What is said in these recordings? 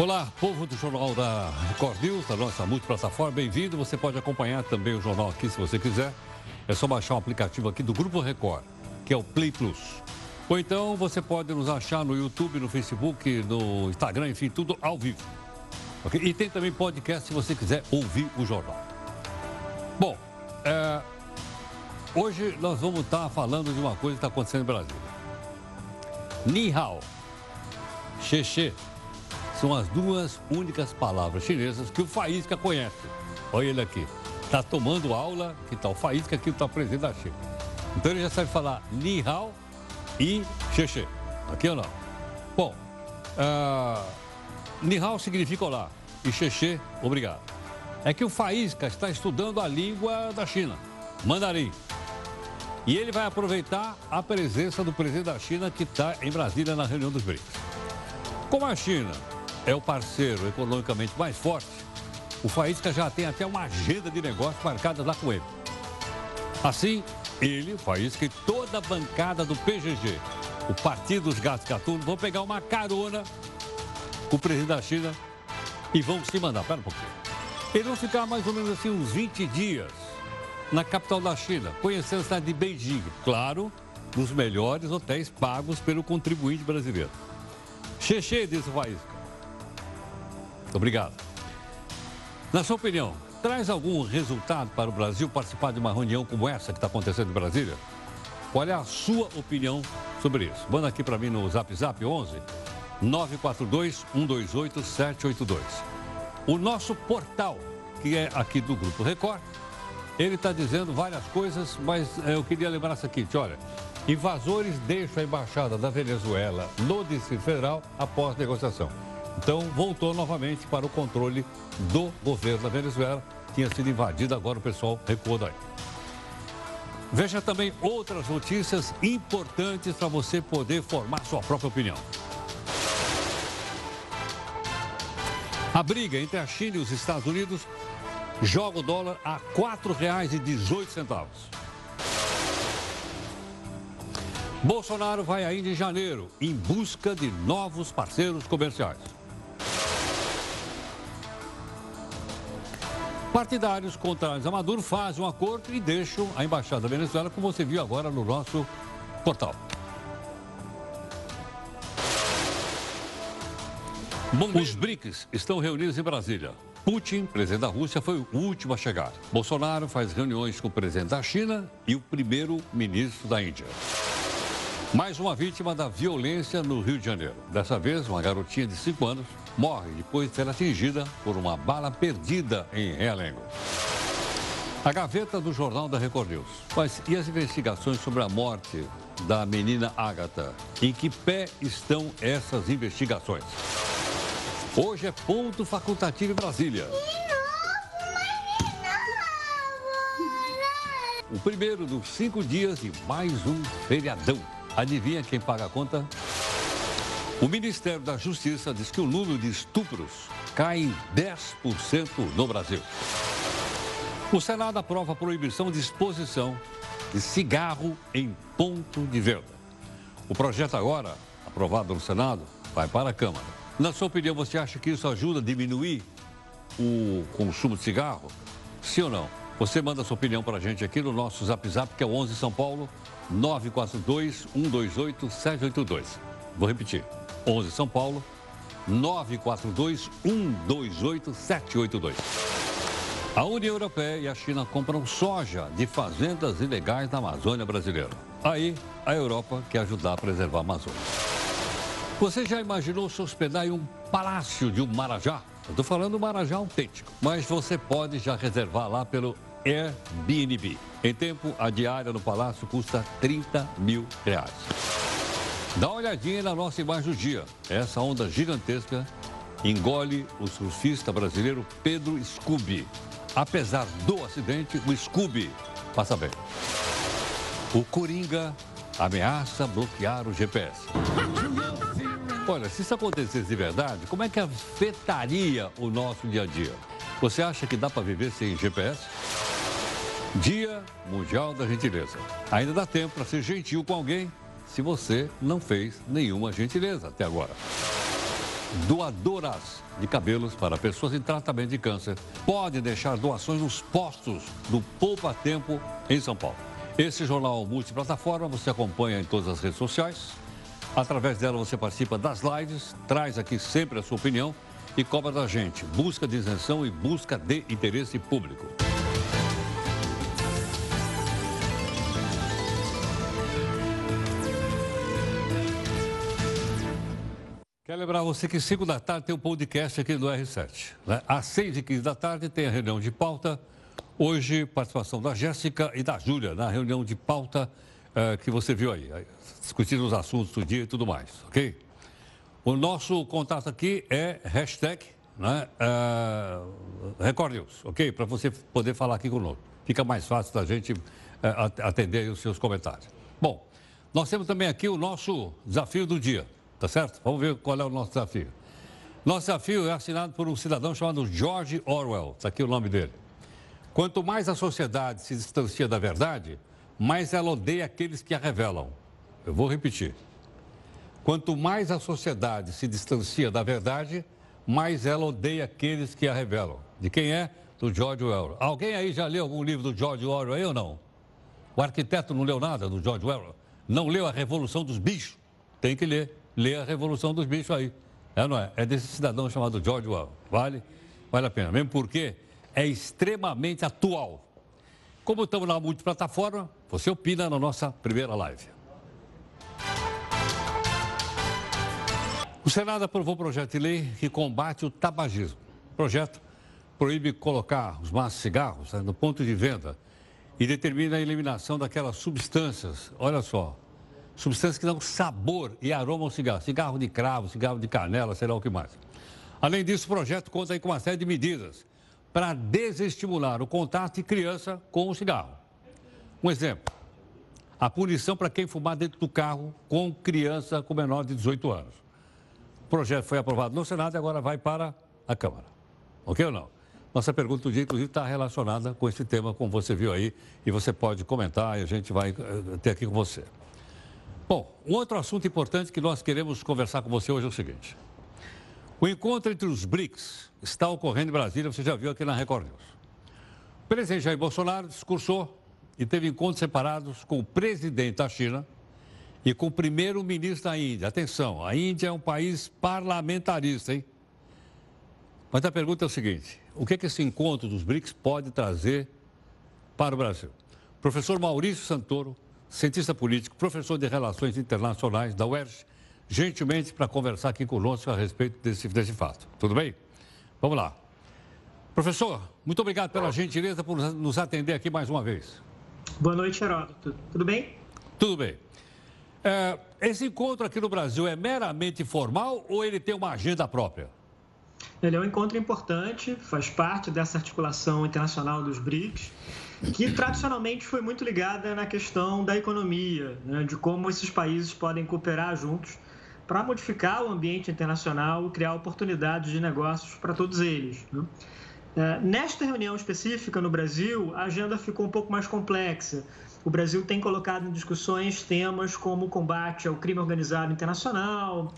Olá, povo do Jornal da Record News, da nossa multiplataforma, bem-vindo. Você pode acompanhar também o jornal aqui se você quiser. É só baixar o aplicativo aqui do Grupo Record, que é o Play Plus. Ou então você pode nos achar no YouTube, no Facebook, no Instagram, enfim, tudo ao vivo. Okay? E tem também podcast se você quiser ouvir o jornal. Bom, é... hoje nós vamos estar falando de uma coisa que está acontecendo no Brasil. Ni hao, xexê, são as duas únicas palavras chinesas que o Faísca conhece. Olha ele aqui. Está tomando aula, que tal? O Faísca aqui está presidente da China. Então ele já sabe falar Ni Hao e Xexê. Aqui ou não? Bom, uh, Ni Hao significa olá e Xexê, obrigado. É que o Faísca está estudando a língua da China, mandarim. E ele vai aproveitar a presença do presidente da China que está em Brasília na reunião dos BRICS. Como a China é o parceiro economicamente mais forte, o Faísca já tem até uma agenda de negócios marcada lá com ele. Assim, ele, Faísca e toda a bancada do PGG, o Partido dos Gatos Gatunos, vão pegar uma carona com o presidente da China e vão se mandar. Pera um pouquinho. Eles vão ficar mais ou menos assim uns 20 dias na capital da China, conhecendo a cidade de Beijing. Claro, nos melhores hotéis pagos pelo contribuinte brasileiro. Xexê, diz o Faísca. Obrigado. Na sua opinião, traz algum resultado para o Brasil participar de uma reunião como essa que está acontecendo em Brasília? Qual é a sua opinião sobre isso? Manda aqui para mim no Zap Zap 11 942 128 782. O nosso portal, que é aqui do Grupo Record, ele está dizendo várias coisas, mas eh, eu queria lembrar essa aqui, olha. Invasores deixam a embaixada da Venezuela no Distrito Federal após negociação. Então, voltou novamente para o controle do governo da Venezuela. Tinha sido invadida, agora o pessoal recuou daí. Veja também outras notícias importantes para você poder formar sua própria opinião. A briga entre a China e os Estados Unidos joga o dólar a R$ 4,18. Bolsonaro vai ainda em janeiro em busca de novos parceiros comerciais. Partidários contrários a Maduro fazem um acordo e deixam a embaixada da Venezuela, como você viu agora no nosso portal. Os BRICS estão reunidos em Brasília. Putin, presidente da Rússia, foi o último a chegar. Bolsonaro faz reuniões com o presidente da China e o primeiro-ministro da Índia. Mais uma vítima da violência no Rio de Janeiro. Dessa vez, uma garotinha de 5 anos morre depois de ser atingida por uma bala perdida em Realengo. A gaveta do Jornal da Record News. Mas e as investigações sobre a morte da menina Ágata? Em que pé estão essas investigações? Hoje é ponto facultativo em Brasília. O primeiro dos cinco dias de mais um feriadão. Adivinha quem paga a conta? O Ministério da Justiça diz que o número de estupros cai em 10% no Brasil. O Senado aprova a proibição de exposição de cigarro em ponto de venda. O projeto agora, aprovado no Senado, vai para a Câmara. Na sua opinião, você acha que isso ajuda a diminuir o consumo de cigarro? Sim ou não? Você manda sua opinião para a gente aqui no nosso Zap Zap, que é o 11 São Paulo 942 128 782. Vou repetir. 11 São Paulo 942 128 782. A União Europeia e a China compram soja de fazendas ilegais na Amazônia brasileira. Aí, a Europa quer ajudar a preservar a Amazônia. Você já imaginou se hospedar em um palácio de um Marajá? Estou falando do Marajá autêntico. Mas você pode já reservar lá pelo Airbnb. Em tempo, a diária no palácio custa 30 mil reais. Dá uma olhadinha na nossa imagem do dia. Essa onda gigantesca engole o surfista brasileiro Pedro Scooby. Apesar do acidente, o Scooby passa bem. O Coringa ameaça bloquear o GPS. Olha, se isso acontecesse de verdade, como é que afetaria o nosso dia a dia? Você acha que dá para viver sem GPS? Dia Mundial da Gentileza. Ainda dá tempo para ser gentil com alguém se você não fez nenhuma gentileza até agora. doadoras de cabelos para pessoas em tratamento de câncer podem deixar doações nos postos do Poupa Tempo em São Paulo. Esse jornal multiplataforma você acompanha em todas as redes sociais. Através dela você participa das lives, traz aqui sempre a sua opinião e cobra da gente. Busca de isenção e busca de interesse público. Lembrar você que 5 da tarde tem o um podcast aqui do R7. Né? Às 6 e 15 da tarde tem a reunião de pauta. Hoje, participação da Jéssica e da Júlia na reunião de pauta uh, que você viu aí, discutindo os assuntos do dia e tudo mais, ok? O nosso contato aqui é hashtag né, uh, Record News, ok? Para você poder falar aqui conosco. Fica mais fácil da gente uh, atender os seus comentários. Bom, nós temos também aqui o nosso desafio do dia. Tá certo? Vamos ver qual é o nosso desafio. Nosso desafio é assinado por um cidadão chamado George Orwell. Está aqui o nome dele. Quanto mais a sociedade se distancia da verdade, mais ela odeia aqueles que a revelam. Eu vou repetir. Quanto mais a sociedade se distancia da verdade, mais ela odeia aqueles que a revelam. De quem é? Do George Orwell. Alguém aí já leu algum livro do George Orwell ou não? O arquiteto não leu nada do George Orwell? Não leu A Revolução dos Bichos? Tem que ler lê a Revolução dos Bichos aí. É, não é? É desse cidadão chamado George Orwell. Vale? Vale a pena. Mesmo porque é extremamente atual. Como estamos na multiplataforma, você opina na nossa primeira live. O Senado aprovou um projeto de lei que combate o tabagismo. O projeto proíbe colocar os maços de cigarros né, no ponto de venda e determina a eliminação daquelas substâncias, olha só, substâncias que dão sabor e aroma ao cigarro. Cigarro de cravo, cigarro de canela, sei lá o que mais. Além disso, o projeto conta com uma série de medidas para desestimular o contato de criança com o cigarro. Um exemplo, a punição para quem fumar dentro do carro com criança com menor de 18 anos. O projeto foi aprovado no Senado e agora vai para a Câmara. Ok ou não? Nossa pergunta do dia, inclusive, está relacionada com esse tema, como você viu aí, e você pode comentar e a gente vai eh, ter aqui com você. Bom, um outro assunto importante que nós queremos conversar com você hoje é o seguinte. O encontro entre os BRICS está ocorrendo em Brasília, você já viu aqui na Record News. O presidente Jair Bolsonaro discursou e teve encontros separados com o presidente da China e com o primeiro-ministro da Índia. Atenção, a Índia é um país parlamentarista, hein? Mas a pergunta é o seguinte: o que, é que esse encontro dos BRICS pode trazer para o Brasil? Professor Maurício Santoro cientista político, professor de Relações Internacionais da UERJ, gentilmente para conversar aqui conosco a respeito desse, desse fato. Tudo bem? Vamos lá. Professor, muito obrigado pela gentileza por nos atender aqui mais uma vez. Boa noite, Heródoto. Tudo bem? Tudo bem. É, esse encontro aqui no Brasil é meramente formal ou ele tem uma agenda própria? Ele é um encontro importante, faz parte dessa articulação internacional dos BRICS, que tradicionalmente foi muito ligada na questão da economia, né, de como esses países podem cooperar juntos para modificar o ambiente internacional criar oportunidades de negócios para todos eles. Né? É, nesta reunião específica no Brasil, a agenda ficou um pouco mais complexa. O Brasil tem colocado em discussões temas como o combate ao crime organizado internacional,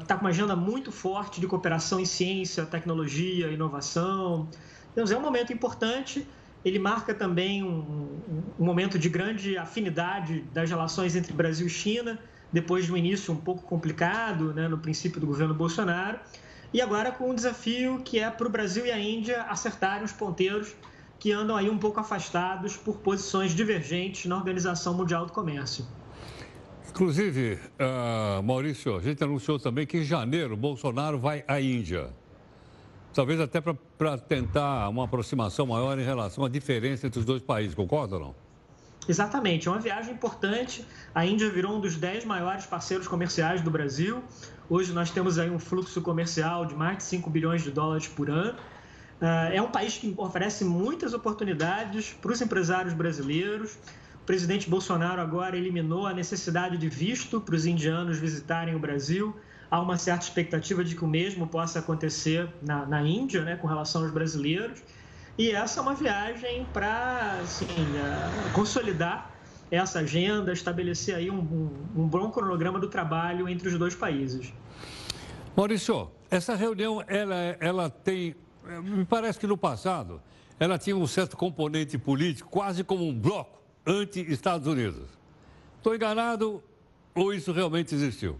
está com uma agenda muito forte de cooperação em ciência, tecnologia, inovação. Então, é um momento importante. Ele marca também um, um momento de grande afinidade das relações entre Brasil e China, depois de um início um pouco complicado, né, no princípio do governo Bolsonaro. E agora com um desafio que é para o Brasil e a Índia acertarem os ponteiros que andam aí um pouco afastados por posições divergentes na Organização Mundial do Comércio. Inclusive, uh, Maurício, a gente anunciou também que em janeiro Bolsonaro vai à Índia. Talvez até para tentar uma aproximação maior em relação à diferença entre os dois países, concorda ou não? Exatamente, é uma viagem importante. A Índia virou um dos dez maiores parceiros comerciais do Brasil. Hoje nós temos aí um fluxo comercial de mais de 5 bilhões de dólares por ano. Ah, é um país que oferece muitas oportunidades para os empresários brasileiros presidente Bolsonaro agora eliminou a necessidade de visto para os indianos visitarem o Brasil. Há uma certa expectativa de que o mesmo possa acontecer na, na Índia, né, com relação aos brasileiros. E essa é uma viagem para assim, uh, consolidar essa agenda, estabelecer aí um, um, um bom cronograma do trabalho entre os dois países. Maurício, essa reunião, ela, ela tem. Me parece que no passado ela tinha um certo componente político, quase como um bloco anti-Estados Unidos. Estou enganado ou isso realmente existiu?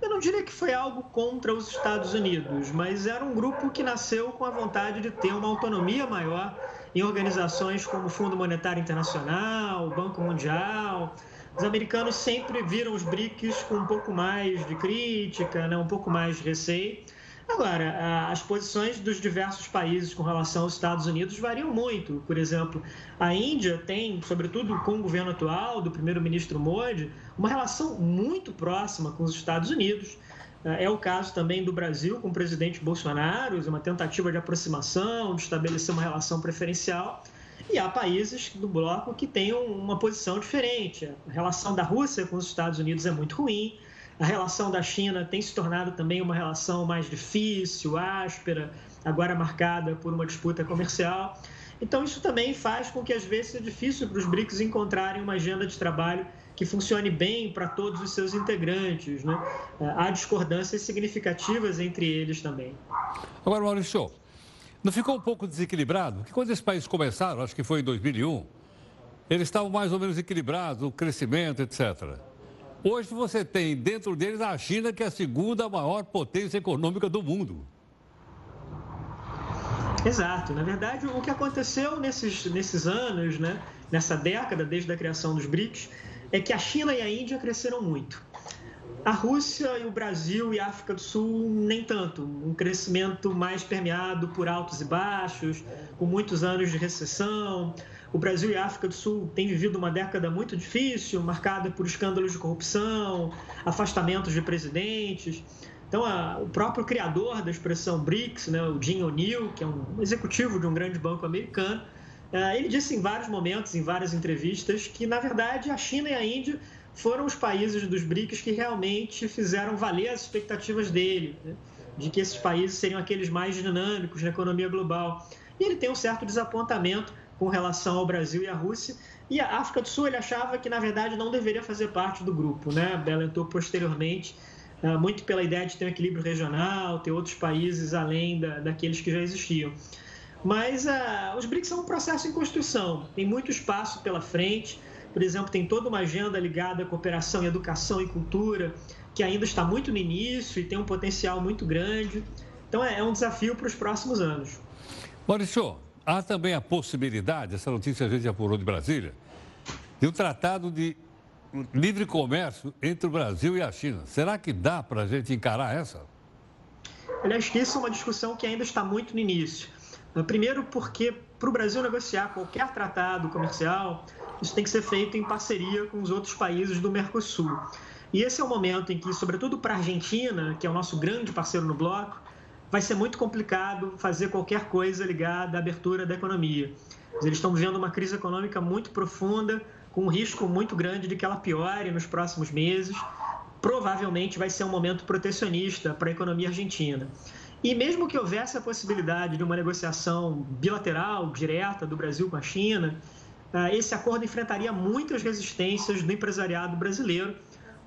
Eu não diria que foi algo contra os Estados Unidos, mas era um grupo que nasceu com a vontade de ter uma autonomia maior em organizações como o Fundo Monetário Internacional, o Banco Mundial. Os americanos sempre viram os BRICS com um pouco mais de crítica, né, um pouco mais de receio. Agora, as posições dos diversos países com relação aos Estados Unidos variam muito. Por exemplo, a Índia tem, sobretudo com o governo atual do primeiro-ministro Modi, uma relação muito próxima com os Estados Unidos. É o caso também do Brasil com o presidente Bolsonaro, uma tentativa de aproximação, de estabelecer uma relação preferencial. E há países do bloco que têm uma posição diferente. A relação da Rússia com os Estados Unidos é muito ruim a relação da China tem se tornado também uma relação mais difícil, áspera, agora marcada por uma disputa comercial. Então, isso também faz com que, às vezes, seja difícil para os BRICS encontrarem uma agenda de trabalho que funcione bem para todos os seus integrantes. Né? Há discordâncias significativas entre eles também. Agora, Maurício, não ficou um pouco desequilibrado? Porque quando esses países começaram, acho que foi em 2001, eles estavam mais ou menos equilibrados, o crescimento, etc. Hoje você tem dentro deles a China, que é a segunda maior potência econômica do mundo. Exato. Na verdade, o que aconteceu nesses, nesses anos, né, nessa década, desde a criação dos BRICS, é que a China e a Índia cresceram muito. A Rússia e o Brasil e a África do Sul, nem tanto. Um crescimento mais permeado por altos e baixos, com muitos anos de recessão. O Brasil e a África do Sul têm vivido uma década muito difícil, marcada por escândalos de corrupção, afastamentos de presidentes. Então, a, o próprio criador da expressão BRICS, né, o Jim O'Neill, que é um executivo de um grande banco americano, uh, ele disse em vários momentos, em várias entrevistas, que, na verdade, a China e a Índia foram os países dos BRICS que realmente fizeram valer as expectativas dele, né, de que esses países seriam aqueles mais dinâmicos na economia global. E ele tem um certo desapontamento com relação ao Brasil e à Rússia. E a África do Sul ele achava que, na verdade, não deveria fazer parte do grupo. Né? Bela entrou posteriormente, ah, muito pela ideia de ter um equilíbrio regional, ter outros países além da, daqueles que já existiam. Mas uh, os BRICS são um processo em construção, tem muito espaço pela frente. Por exemplo, tem toda uma agenda ligada à cooperação em educação e cultura, que ainda está muito no início e tem um potencial muito grande. Então, é, é um desafio para os próximos anos. Maurício, Há também a possibilidade, essa notícia a gente apurou de Brasília, de um tratado de livre comércio entre o Brasil e a China. Será que dá para a gente encarar essa? Aliás, isso é uma discussão que ainda está muito no início. Primeiro, porque para o Brasil negociar qualquer tratado comercial, isso tem que ser feito em parceria com os outros países do Mercosul. E esse é o momento em que, sobretudo para a Argentina, que é o nosso grande parceiro no bloco, vai ser muito complicado fazer qualquer coisa ligada à abertura da economia. Eles estão vivendo uma crise econômica muito profunda, com um risco muito grande de que ela piore nos próximos meses. Provavelmente vai ser um momento protecionista para a economia argentina. E mesmo que houvesse a possibilidade de uma negociação bilateral, direta, do Brasil com a China, ah, esse acordo enfrentaria muitas resistências do empresariado brasileiro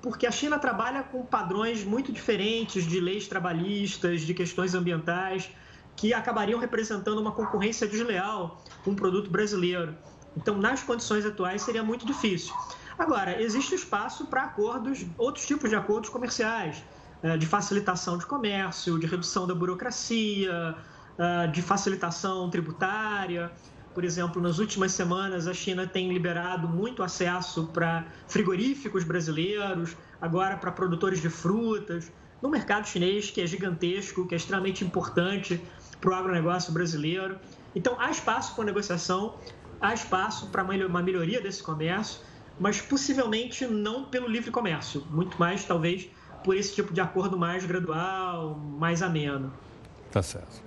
porque a China trabalha com padrões muito diferentes de leis trabalhistas, de questões ambientais, que acabariam representando uma concorrência desleal com o produto brasileiro. Então, nas condições atuais, seria muito difícil. Agora, existe espaço para acordos, outros tipos de acordos comerciais, eh, de facilitação de comércio, de redução da burocracia, eh, de facilitação tributária. Por exemplo, nas últimas semanas, a China tem liberado muito acesso para frigoríficos brasileiros, agora para produtores de frutas, no mercado chinês, que é gigantesco, que é extremamente importante para o agronegócio brasileiro. Então, há espaço para negociação, há espaço para uma melhoria desse comércio, mas possivelmente não pelo livre comércio, muito mais, talvez, por esse tipo de acordo mais gradual, mais ameno. Tá certo.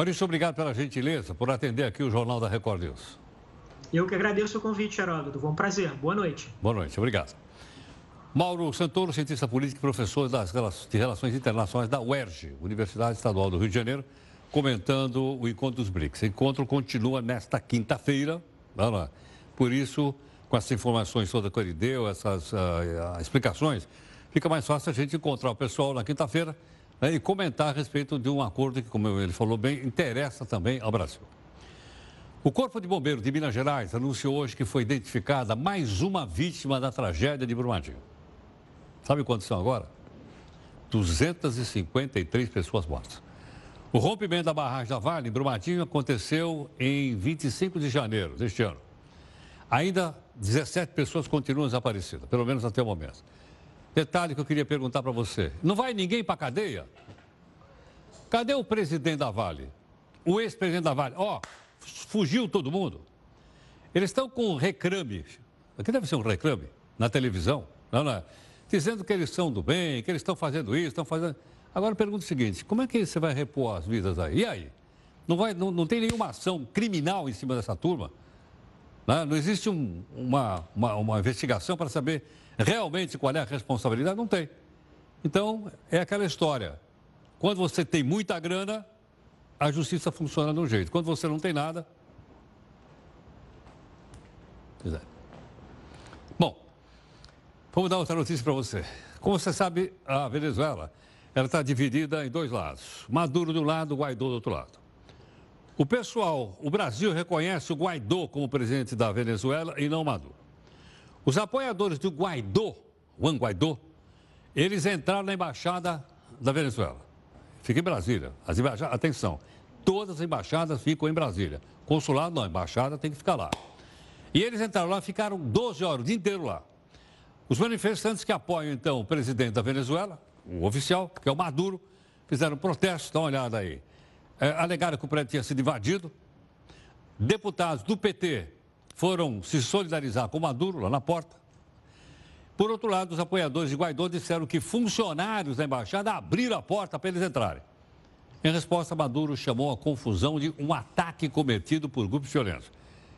Maurício, obrigado pela gentileza, por atender aqui o Jornal da Record News. Eu que agradeço o convite, Heródoto. Foi um prazer. Boa noite. Boa noite, obrigado. Mauro Santoro, cientista político e professor das, de Relações Internacionais da UERJ, Universidade Estadual do Rio de Janeiro, comentando o encontro dos BRICS. O encontro continua nesta quinta-feira. Por isso, com essas informações todas que ele deu, essas uh, explicações, fica mais fácil a gente encontrar o pessoal na quinta-feira né, e comentar a respeito de um acordo que, como ele falou bem, interessa também ao Brasil. O Corpo de Bombeiros de Minas Gerais anunciou hoje que foi identificada mais uma vítima da tragédia de Brumadinho. Sabe quantos são agora? 253 pessoas mortas. O rompimento da barragem da Vale em Brumadinho aconteceu em 25 de janeiro deste ano. Ainda 17 pessoas continuam desaparecidas, pelo menos até o momento. Detalhe que eu queria perguntar para você: não vai ninguém para cadeia? Cadê o presidente da Vale? O ex-presidente da Vale? Ó, oh, fugiu todo mundo. Eles estão com um reclame, aqui deve ser um reclame, na televisão, não, não é? dizendo que eles são do bem, que eles estão fazendo isso, estão fazendo. Agora pergunta o seguinte: como é que você vai repor as vidas aí? E aí? Não, vai, não, não tem nenhuma ação criminal em cima dessa turma? Não, não existe um, uma, uma, uma investigação para saber realmente qual é a responsabilidade? Não tem. Então, é aquela história. Quando você tem muita grana, a justiça funciona de um jeito. Quando você não tem nada. Bom, vamos dar outra notícia para você. Como você sabe, a Venezuela ela está dividida em dois lados. Maduro de um lado, Guaidó do outro lado. O pessoal, o Brasil reconhece o Guaidó como presidente da Venezuela e não Maduro. Os apoiadores do Guaidó, Juan Guaidó, eles entraram na embaixada da Venezuela. Fica em Brasília. As embaixadas, atenção, todas as embaixadas ficam em Brasília. Consulado não, embaixada tem que ficar lá. E eles entraram lá, ficaram 12 horas, o dia inteiro lá. Os manifestantes que apoiam, então, o presidente da Venezuela, o oficial, que é o Maduro, fizeram protesto, dá uma olhada aí. É, alegaram que o prédio tinha sido invadido. Deputados do PT foram se solidarizar com Maduro lá na porta. Por outro lado, os apoiadores de Guaidó disseram que funcionários da embaixada abriram a porta para eles entrarem. Em resposta, Maduro chamou a confusão de um ataque cometido por grupos violentos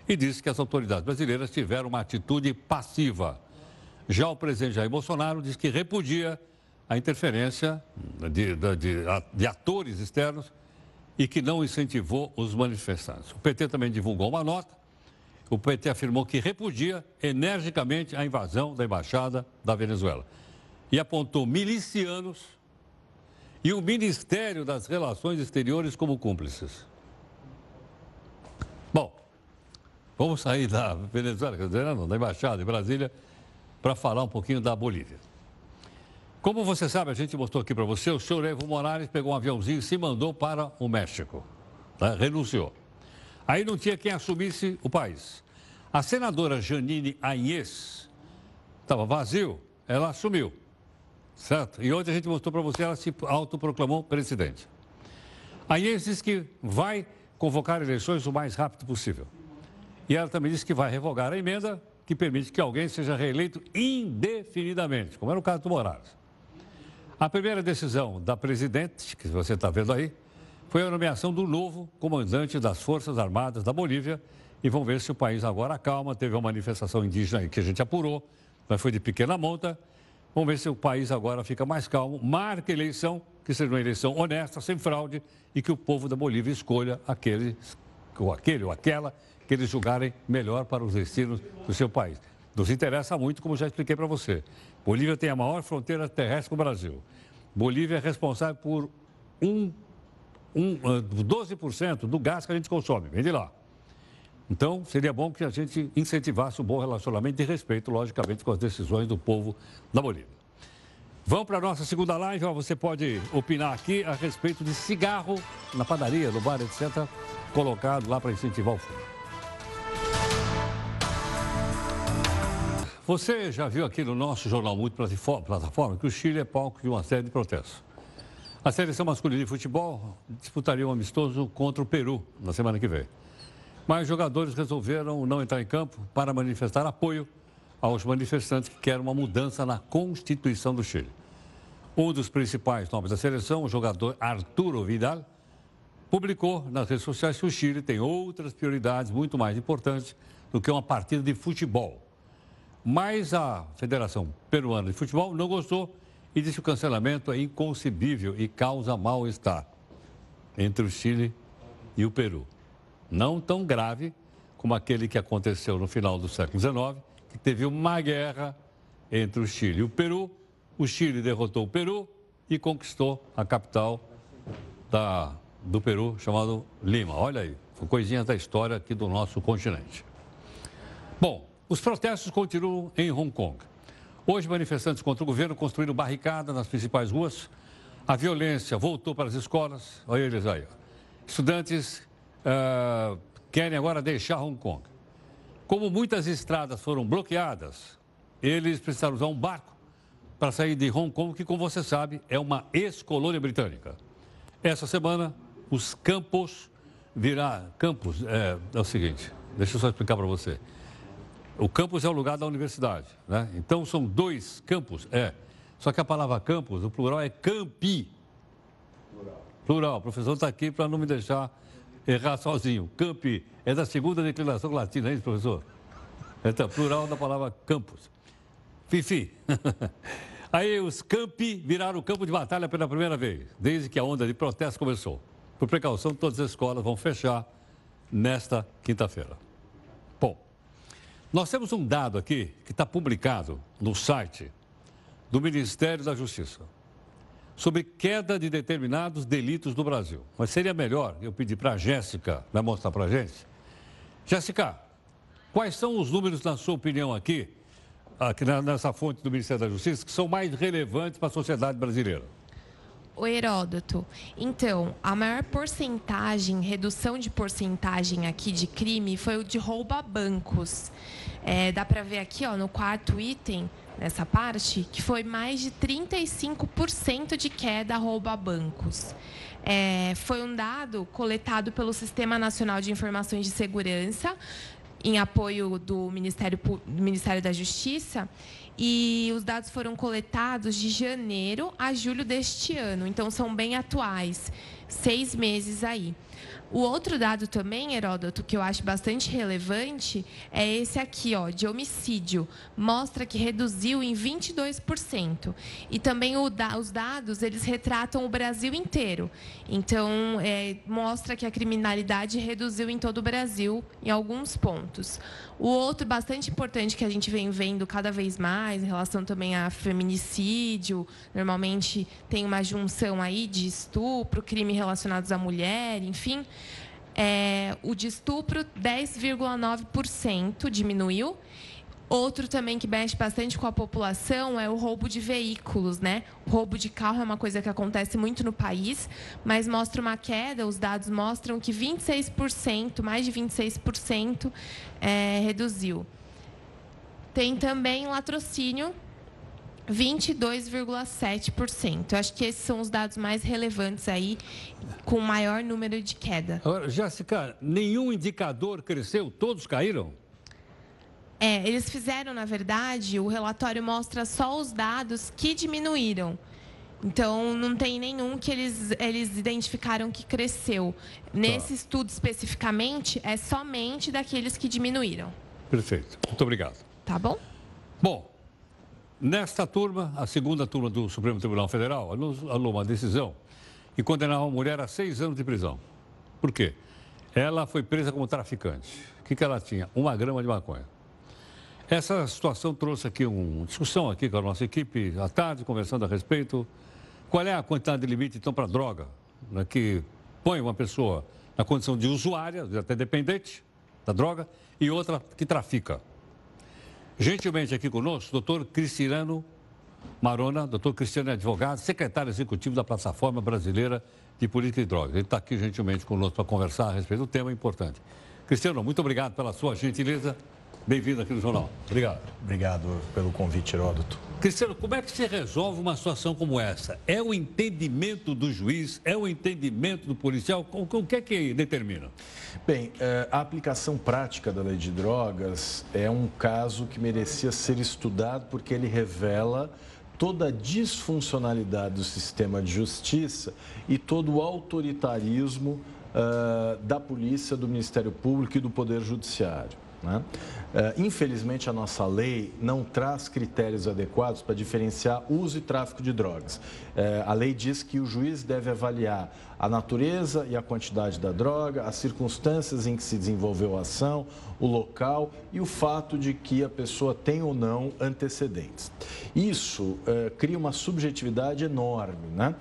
e disse que as autoridades brasileiras tiveram uma atitude passiva. Já o presidente Jair Bolsonaro disse que repudia a interferência de, de, de atores externos e que não incentivou os manifestantes. O PT também divulgou uma nota. O PT afirmou que repudia energicamente a invasão da embaixada da Venezuela e apontou milicianos e o Ministério das Relações Exteriores como cúmplices. Bom, vamos sair da Venezuela, quer dizer, não, da embaixada em Brasília, para falar um pouquinho da Bolívia. Como você sabe, a gente mostrou aqui para você, o senhor Evo Morales pegou um aviãozinho e se mandou para o México. Né? Renunciou. Aí não tinha quem assumisse o país. A senadora Janine Agnès estava vazio, ela assumiu. Certo? E ontem a gente mostrou para você, ela se autoproclamou presidente. A Agnès disse que vai convocar eleições o mais rápido possível. E ela também disse que vai revogar a emenda que permite que alguém seja reeleito indefinidamente, como era o caso do Morales. A primeira decisão da presidente, que você está vendo aí, foi a nomeação do novo comandante das Forças Armadas da Bolívia. E vamos ver se o país agora acalma. Teve uma manifestação indígena que a gente apurou, mas foi de pequena monta. Vamos ver se o país agora fica mais calmo. Marca eleição, que seja uma eleição honesta, sem fraude, e que o povo da Bolívia escolha aquele ou aquele ou aquela que eles julgarem melhor para os destinos do seu país. Nos interessa muito, como já expliquei para você. Bolívia tem a maior fronteira terrestre com o Brasil. Bolívia é responsável por um, um, 12% ah, do gás que a gente consome. Vem de lá. Então, seria bom que a gente incentivasse um bom relacionamento e respeito, logicamente, com as decisões do povo da Bolívia. Vamos para a nossa segunda live. Você pode opinar aqui a respeito de cigarro na padaria, no bar, etc., colocado lá para incentivar o fumo. Você já viu aqui no nosso jornal Muito Plataforma que o Chile é palco de uma série de protestos. A seleção masculina de futebol disputaria um amistoso contra o Peru na semana que vem. Mas jogadores resolveram não entrar em campo para manifestar apoio aos manifestantes que querem uma mudança na Constituição do Chile. Um dos principais nomes da seleção, o jogador Arturo Vidal, publicou nas redes sociais que o Chile tem outras prioridades muito mais importantes do que uma partida de futebol. Mas a Federação Peruana de Futebol não gostou e disse que o cancelamento é inconcebível e causa mal-estar entre o Chile e o Peru. Não tão grave como aquele que aconteceu no final do século XIX, que teve uma guerra entre o Chile e o Peru. O Chile derrotou o Peru e conquistou a capital da, do Peru, chamado Lima. Olha aí, coisinha da história aqui do nosso continente. Bom, os protestos continuam em Hong Kong. Hoje, manifestantes contra o governo construíram barricada nas principais ruas. A violência voltou para as escolas. Olha eles aí. Estudantes uh, querem agora deixar Hong Kong. Como muitas estradas foram bloqueadas, eles precisaram usar um barco para sair de Hong Kong, que, como você sabe, é uma ex-colônia britânica. Essa semana, os campos virá. Campos é, é o seguinte, deixa eu só explicar para você. O campus é o lugar da universidade, né? Então são dois campos, é. Só que a palavra campus, o plural é campi. Plural. Plural. O professor está aqui para não me deixar errar sozinho. Campi é da segunda declinação latina, é isso, professor? Então, plural da palavra campus. Fifi. Aí os campi viraram campo de batalha pela primeira vez, desde que a onda de protesto começou. Por precaução, todas as escolas vão fechar nesta quinta-feira. Bom, nós temos um dado aqui que está publicado no site do Ministério da Justiça sobre queda de determinados delitos no Brasil. Mas seria melhor eu pedir para a Jéssica, mostrar para a gente. Jéssica, quais são os números, na sua opinião, aqui, aqui nessa fonte do Ministério da Justiça, que são mais relevantes para a sociedade brasileira? O Heródoto. Então, a maior porcentagem, redução de porcentagem aqui de crime foi o de rouba bancos. É, dá para ver aqui, ó, no quarto item, nessa parte, que foi mais de 35% de queda rouba bancos. É, foi um dado coletado pelo Sistema Nacional de Informações de Segurança, em apoio do Ministério, do Ministério da Justiça, e os dados foram coletados de janeiro a julho deste ano, então são bem atuais, seis meses aí. O outro dado também, Heródoto, que eu acho bastante relevante, é esse aqui, ó, de homicídio. Mostra que reduziu em 22%. E também da, os dados, eles retratam o Brasil inteiro. Então, é, mostra que a criminalidade reduziu em todo o Brasil, em alguns pontos. O outro bastante importante que a gente vem vendo cada vez mais, em relação também a feminicídio, normalmente tem uma junção aí de estupro, crime relacionados à mulher, enfim. É, o de estupro, 10,9% diminuiu. Outro também que mexe bastante com a população é o roubo de veículos, né? O roubo de carro é uma coisa que acontece muito no país, mas mostra uma queda, os dados mostram que 26%, mais de 26% é, reduziu. Tem também latrocínio, 22,7%. Acho que esses são os dados mais relevantes aí, com maior número de queda. Agora, Jéssica, nenhum indicador cresceu? Todos caíram? É, eles fizeram, na verdade, o relatório mostra só os dados que diminuíram. Então, não tem nenhum que eles, eles identificaram que cresceu. Nesse tá. estudo especificamente, é somente daqueles que diminuíram. Perfeito. Muito obrigado. Tá bom? Bom, Nesta turma, a segunda turma do Supremo Tribunal Federal anulou uma decisão e condenou a mulher a seis anos de prisão. Por quê? Ela foi presa como traficante. O que, que ela tinha? Uma grama de maconha. Essa situação trouxe aqui uma discussão aqui com a nossa equipe à tarde, conversando a respeito. Qual é a quantidade de limite, então, para droga, né, que põe uma pessoa na condição de usuária, até dependente da droga, e outra que trafica. Gentilmente aqui conosco, doutor Cristiano Marona, doutor Cristiano é advogado, secretário executivo da Plataforma Brasileira de Política de Drogas. Ele está aqui gentilmente conosco para conversar a respeito do tema importante. Cristiano, muito obrigado pela sua gentileza. Bem-vindo aqui no Jornal. Obrigado. Obrigado pelo convite, Heródoto. Cristiano, como é que se resolve uma situação como essa? É o entendimento do juiz? É o entendimento do policial? O que é que determina? Bem, é, a aplicação prática da lei de drogas é um caso que merecia ser estudado porque ele revela toda a disfuncionalidade do sistema de justiça e todo o autoritarismo uh, da polícia, do Ministério Público e do Poder Judiciário. Né? Uh, infelizmente, a nossa lei não traz critérios adequados para diferenciar uso e tráfico de drogas. Uh, a lei diz que o juiz deve avaliar a natureza e a quantidade da droga, as circunstâncias em que se desenvolveu a ação, o local e o fato de que a pessoa tem ou não antecedentes. Isso uh, cria uma subjetividade enorme, né?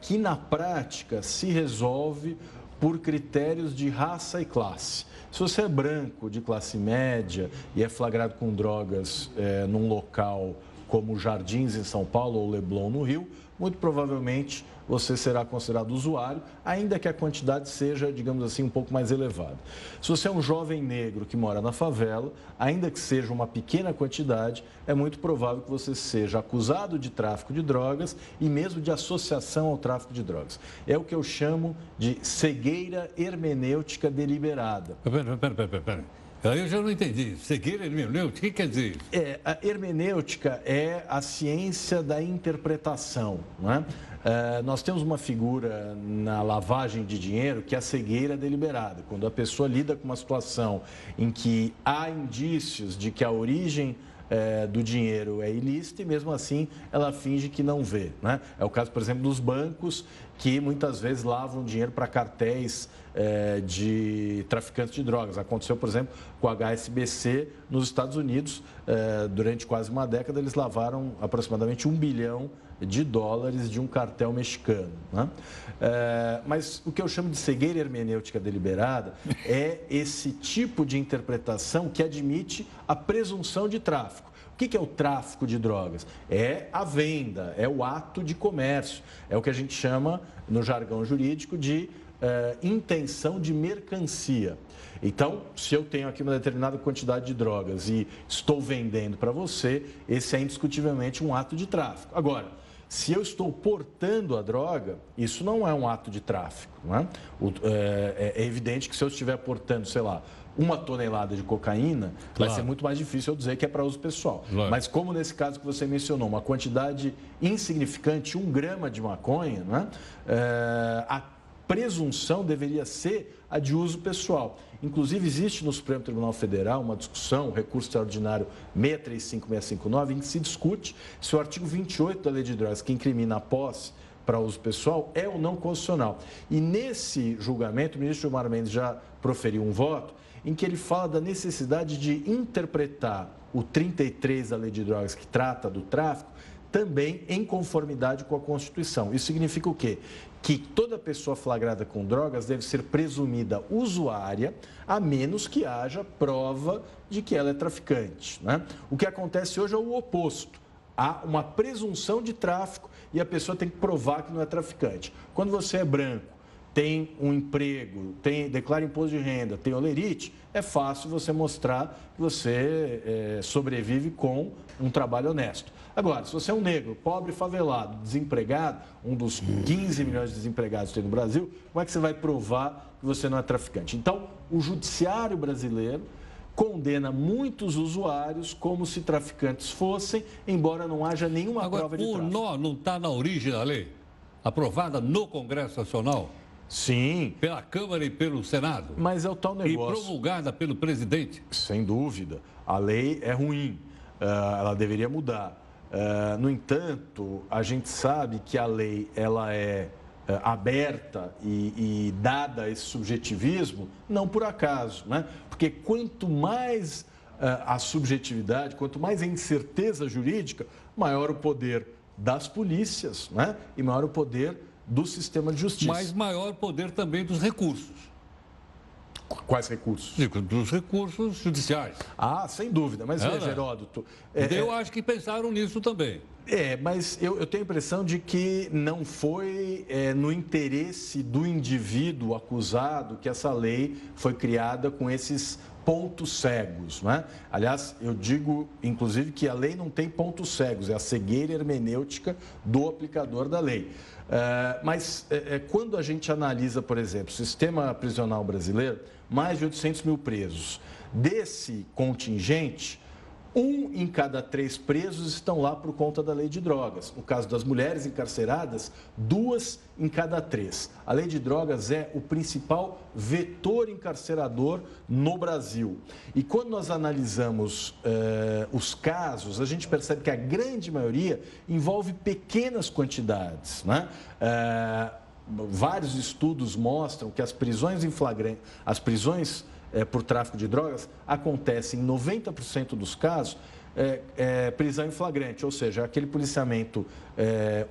que na prática se resolve por critérios de raça e classe. Se você é branco, de classe média e é flagrado com drogas é, num local como Jardins em São Paulo ou Leblon no Rio, muito provavelmente você será considerado usuário, ainda que a quantidade seja, digamos assim, um pouco mais elevada. Se você é um jovem negro que mora na favela, ainda que seja uma pequena quantidade, é muito provável que você seja acusado de tráfico de drogas e mesmo de associação ao tráfico de drogas. É o que eu chamo de cegueira hermenêutica deliberada. Pera, pera, pera, pera. Aí eu já não entendi. Cegueira hermenêutica, o que quer dizer? É, a hermenêutica é a ciência da interpretação. É? Uh, nós temos uma figura na lavagem de dinheiro que é a cegueira deliberada. Quando a pessoa lida com uma situação em que há indícios de que a origem uh, do dinheiro é ilícita e mesmo assim ela finge que não vê. Né? É o caso, por exemplo, dos bancos que muitas vezes lavam dinheiro para cartéis é, de traficantes de drogas. Aconteceu, por exemplo, com a HSBC nos Estados Unidos. É, durante quase uma década, eles lavaram aproximadamente um bilhão de dólares de um cartel mexicano. Né? É, mas o que eu chamo de cegueira hermenêutica deliberada é esse tipo de interpretação que admite a presunção de tráfico. O que é o tráfico de drogas? É a venda, é o ato de comércio, é o que a gente chama, no jargão jurídico, de uh, intenção de mercancia. Então, se eu tenho aqui uma determinada quantidade de drogas e estou vendendo para você, esse é indiscutivelmente um ato de tráfico. Agora, se eu estou portando a droga, isso não é um ato de tráfico. Não é? O, é, é evidente que se eu estiver portando, sei lá, uma tonelada de cocaína, claro. vai ser muito mais difícil eu dizer que é para uso pessoal. Claro. Mas como nesse caso que você mencionou, uma quantidade insignificante, um grama de maconha, né? É, a presunção deveria ser a de uso pessoal. Inclusive, existe no Supremo Tribunal Federal uma discussão, o recurso extraordinário 635659, em que se discute se o artigo 28 da Lei de Drogas, que incrimina a posse para uso pessoal, é ou não constitucional. E nesse julgamento, o ministro Gilmar Mendes já proferiu um voto em que ele fala da necessidade de interpretar o 33 da Lei de Drogas, que trata do tráfico, também em conformidade com a Constituição. Isso significa o quê? Que toda pessoa flagrada com drogas deve ser presumida usuária, a menos que haja prova de que ela é traficante. Né? O que acontece hoje é o oposto. Há uma presunção de tráfico e a pessoa tem que provar que não é traficante. Quando você é branco, tem um emprego, tem, declara imposto de renda, tem olerite, é fácil você mostrar que você é, sobrevive com um trabalho honesto. Agora, se você é um negro, pobre, favelado, desempregado, um dos 15 milhões de desempregados que tem no Brasil, como é que você vai provar que você não é traficante? Então, o judiciário brasileiro condena muitos usuários como se traficantes fossem, embora não haja nenhuma Agora, prova de o tráfico. O nó não está na origem da lei, aprovada no Congresso Nacional? Sim. Pela Câmara e pelo Senado. Mas é o tal negócio. E promulgada pelo presidente. Sem dúvida. A lei é ruim. Uh, ela deveria mudar. Uh, no entanto, a gente sabe que a lei ela é uh, aberta e, e, dada esse subjetivismo, não por acaso, né? Porque quanto mais a subjetividade, quanto mais a incerteza jurídica, maior o poder das polícias, né? E maior o poder do sistema de justiça. Mas maior poder também dos recursos. Quais recursos? Dos recursos judiciais. Ah, sem dúvida. Mas, é, veja, Heródoto... É, eu é... acho que pensaram nisso também. É, mas eu, eu tenho a impressão de que não foi é, no interesse do indivíduo acusado que essa lei foi criada com esses pontos cegos. Né? Aliás, eu digo, inclusive, que a lei não tem pontos cegos, é a cegueira hermenêutica do aplicador da lei. Uh, mas uh, quando a gente analisa, por exemplo, o sistema prisional brasileiro, mais de 800 mil presos. Desse contingente, Um em cada três presos estão lá por conta da lei de drogas. No caso das mulheres encarceradas, duas em cada três. A lei de drogas é o principal vetor encarcerador no Brasil. E quando nós analisamos eh, os casos, a gente percebe que a grande maioria envolve pequenas quantidades. Né? Eh, vários estudos mostram que as prisões em flagrante, as prisões é, por tráfico de drogas acontece em 90% dos casos é, é, prisão em flagrante, ou seja, aquele policiamento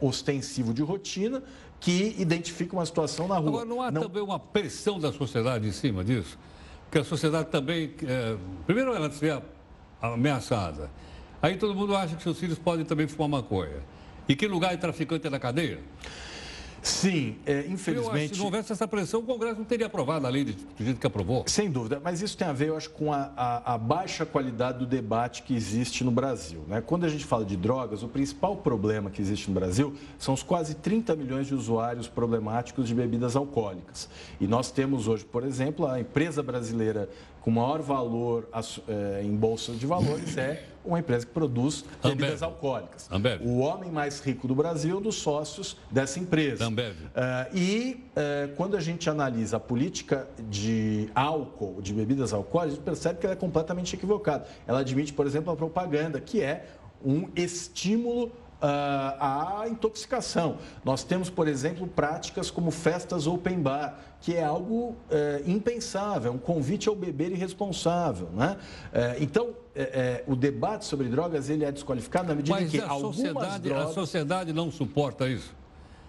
ostensivo de rotina que identifica uma situação na rua. Agora, não há não... também uma pressão da sociedade em cima disso? Porque a sociedade também, primeiro ela se vê ameaçada, aí todo mundo acha que seus filhos podem também fumar maconha. E que lugar é traficante é na cadeia? Sim, é, infelizmente. Acho, se não houvesse essa pressão, o Congresso não teria aprovado a lei do jeito que aprovou. Sem dúvida, mas isso tem a ver, eu acho, com a, a, a, baixa qualidade do debate que existe no Brasil. Né? Quando a gente fala de drogas, o principal problema que existe no Brasil são os quase 30 milhões de usuários problemáticos de bebidas alcoólicas. E nós temos hoje, por exemplo, a empresa brasileira com maior valor é, em bolsa de valores é uma empresa que produz bebidas alcoólicas. Ambev. O homem mais rico do Brasil dos sócios dessa empresa. Ambev. Uh, e uh, quando a gente analisa a política de álcool, de bebidas alcoólicas, a gente percebe que ela é completamente equivocada. Ela admite, por exemplo, a propaganda, que é um estímulo a intoxicação. Nós temos, por exemplo, práticas como festas open bar, que é algo é, impensável, um convite ao beber irresponsável. Né? É, então, é, o debate sobre drogas ele é desqualificado na medida Mas em que a algumas sociedade, drogas... a sociedade não suporta isso?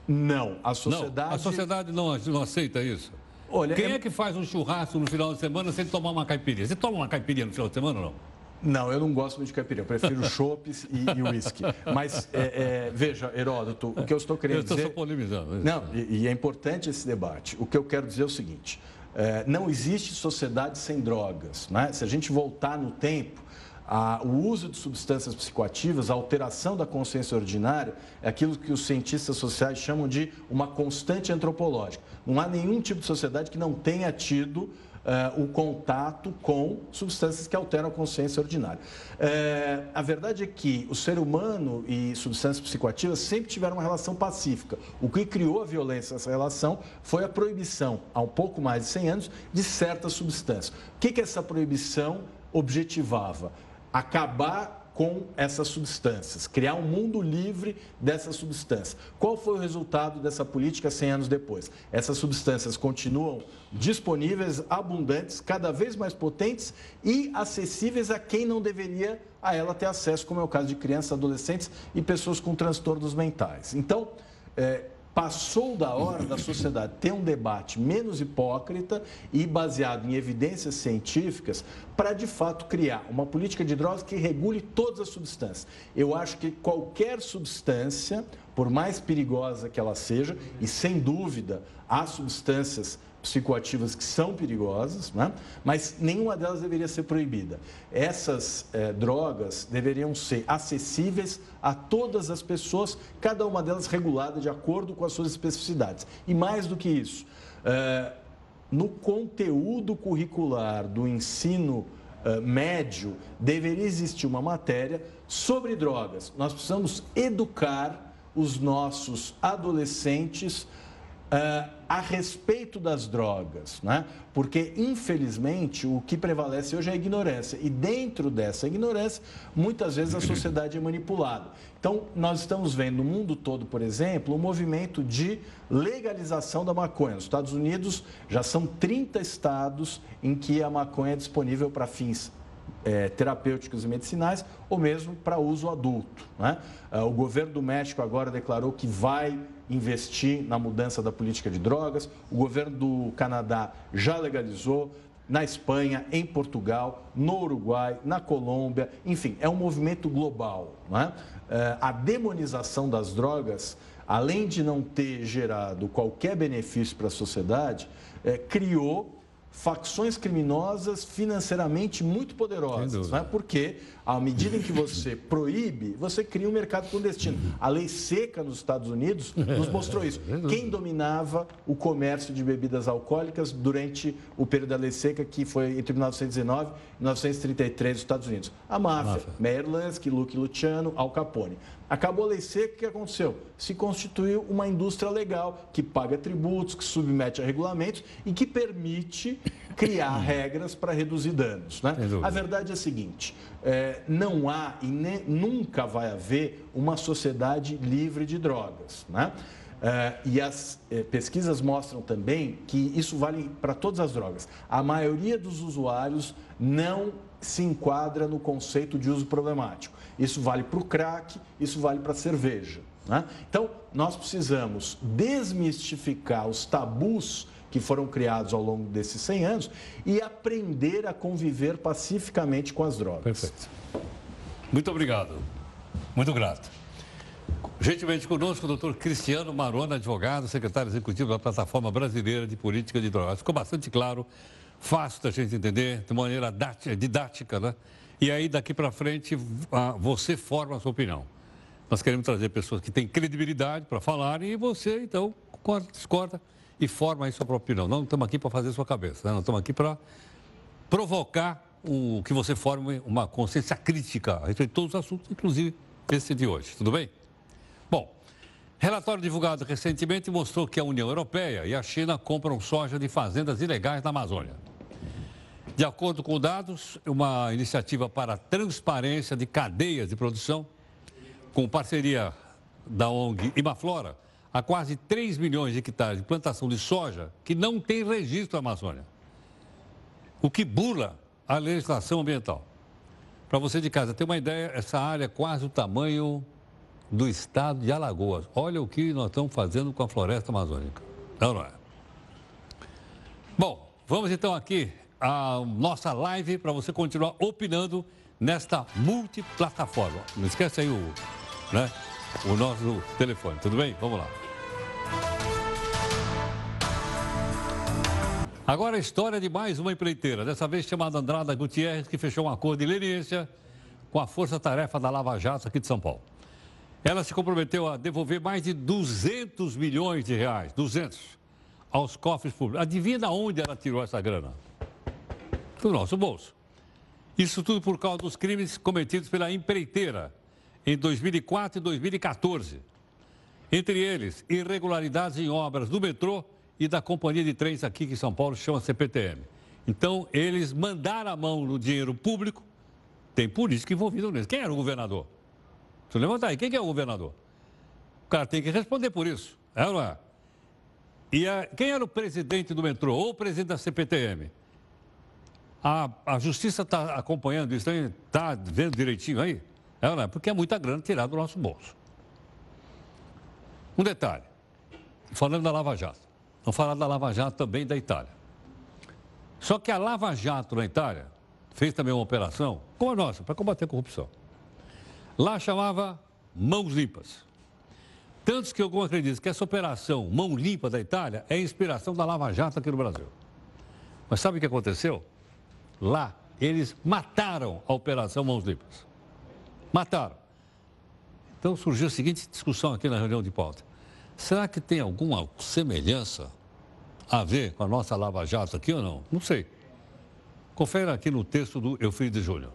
Não, a sociedade... Não, a sociedade não, não aceita isso? Olha, Quem é... que faz um churrasco no final de semana sem tomar uma caipirinha? Você toma uma caipirinha no final de semana ou não? Não, eu não gosto muito de caipirinha. Eu prefiro chopes e, uísque. Mas, é, é, veja, Heródoto, o que eu estou querendo eu dizer... Eu estou polemizando. Não, e, e, é importante esse debate. O que eu quero dizer é o seguinte. É, não existe sociedade sem drogas. Né? Se a gente voltar no tempo, a, o uso de substâncias psicoativas, a alteração da consciência ordinária, é aquilo que os cientistas sociais chamam de uma constante antropológica. Não há nenhum tipo de sociedade que não tenha tido uh, o contato com substâncias que alteram a consciência ordinária. Uh, a verdade é que o ser humano e substâncias psicoativas sempre tiveram uma relação pacífica. O que criou a violência nessa relação foi a proibição, há um pouco mais de 100 anos, de certas substâncias. O que, que essa proibição objetivava? Acabar com essas substâncias, criar um mundo livre dessas substâncias. Qual foi o resultado dessa política 100 anos depois? Essas substâncias continuam disponíveis, abundantes, cada vez mais potentes e acessíveis a quem não deveria a ela ter acesso, como é o caso de crianças, adolescentes e pessoas com transtornos mentais. Então, é, Passou da hora da sociedade ter um debate menos hipócrita e baseado em evidências científicas para, de fato, criar uma política de drogas que regule todas as substâncias. Eu acho que qualquer substância, por mais perigosa que ela seja, e sem dúvida há substâncias psicoativas que são perigosas, né? mas nenhuma delas deveria ser proibida. Essas eh, drogas deveriam ser acessíveis a todas as pessoas, cada uma delas regulada de acordo com as suas especificidades. E mais do que isso, eh, no conteúdo curricular do ensino eh, médio, deveria existir uma matéria sobre drogas. Nós precisamos educar os nossos adolescentes Uh, a respeito das drogas, né? porque infelizmente o que prevalece hoje é a ignorância e dentro dessa ignorância muitas vezes a sociedade é manipulada. Então nós estamos vendo no mundo todo, por exemplo, um movimento de legalização da maconha. Nos Estados Unidos já são 30 estados em que a maconha é disponível para fins é, terapêuticos e medicinais ou mesmo para uso adulto. Né? Uh, o governo do México agora declarou que vai investir na mudança da política de drogas. O governo do Canadá já legalizou. Na Espanha, em Portugal, no Uruguai, na Colômbia, enfim, é um movimento global. Né? A demonização das drogas, além de não ter gerado qualquer benefício para a sociedade, é, criou facções criminosas financeiramente muito poderosas, né? porque à medida em que você proíbe, você cria um mercado clandestino. A lei seca nos Estados Unidos nos mostrou isso. Quem dominava o comércio de bebidas alcoólicas durante o período da lei seca, que foi entre 1919 e 1933 nos Estados Unidos? A máfia, Meyer Lansky, Luke Luciano, Al Capone. Acabou a lei seca, o que aconteceu? Se constituiu uma indústria legal que paga tributos, que submete a regulamentos e que permite criar regras para reduzir danos. Né? A verdade é a seguinte: é, não há e ne, nunca vai haver uma sociedade livre de drogas. Né? É, e as é, pesquisas mostram também que isso vale para todas as drogas. A maioria dos usuários não se enquadra no conceito de uso problemático. Isso vale para o crack, isso vale para a cerveja. Né? Então, nós precisamos desmistificar os tabus que foram criados ao longo desses 100 anos e aprender a conviver pacificamente com as drogas. Perfeito. Muito obrigado. Muito grato. Gentilmente conosco o doutor Cristiano Marona, advogado, secretário executivo da Plataforma Brasileira de Política de Drogas. Ficou bastante claro, fácil da gente entender, de maneira didática, né? E aí, daqui para frente, você forma a sua opinião. Nós queremos trazer pessoas que têm credibilidade para falar e você, então, discorda e forma aí sua própria opinião. Não estamos aqui para fazer sua cabeça, né? estamos aqui para provocar o, que você forme uma consciência crítica a respeito de todos os assuntos, inclusive esse de hoje. Tudo bem? Bom, relatório divulgado recentemente mostrou que a União Europeia e a China compram soja de fazendas ilegais na Amazônia. De acordo com dados, uma iniciativa para a transparência de cadeias de produção, com parceria da ONG Imaflora, há quase 3 milhões de hectares de plantação de soja que não tem registro na Amazônia. O que bula a legislação ambiental. Para você de casa ter uma ideia, essa área é quase o tamanho do estado de Alagoas. Olha o que nós estamos fazendo com a floresta amazônica. Não, não é? Bom, vamos então aqui a nossa live para você continuar opinando nesta multiplataforma. Não esquece aí o, né, o nosso telefone, tudo bem? Vamos lá. Agora a história de mais uma empreiteira, dessa vez chamada Andrada Gutierrez, que fechou um acordo de leniência com a força-tarefa da Lava Jato aqui de São Paulo. Ela se comprometeu a devolver mais de 200 milhões de reais, 200, aos cofres públicos. Adivinha de onde ela tirou essa grana? do nosso bolso. Isso tudo por causa dos crimes cometidos pela empreiteira em 2004 e 2014. Entre eles, irregularidades em obras do metrô e da companhia de trens aqui em São Paulo, chama CPTM. Então, eles mandaram a mão no dinheiro público, tem político envolvido nisso. Quem era o governador? Você levanta aí, quem é o governador? O cara tem que responder por isso, é ou não é? E a, quem era o presidente do metrô ou o presidente da CPTM? A, a justiça está acompanhando isso, está vendo direitinho aí? É, não é? Porque é muita grana tirada do nosso bolso. Um detalhe, falando da Lava Jato, vamos falar da Lava Jato também da Itália. Só que a Lava Jato na Itália fez também uma operação, como a nossa, para combater a corrupção. Lá chamava Mãos Limpas. Tantos que alguns acreditam que essa operação Mão Limpa da Itália é inspiração da Lava Jato aqui no Brasil. Mas sabe o que aconteceu? lá, eles mataram a Operação Mãos Limpas. Mataram. Então surgiu a seguinte discussão aqui na reunião de pauta. Será que tem alguma semelhança a ver com a nossa Lava Jato aqui ou não? Não sei. Confere aqui no texto do Eufrides Júnior.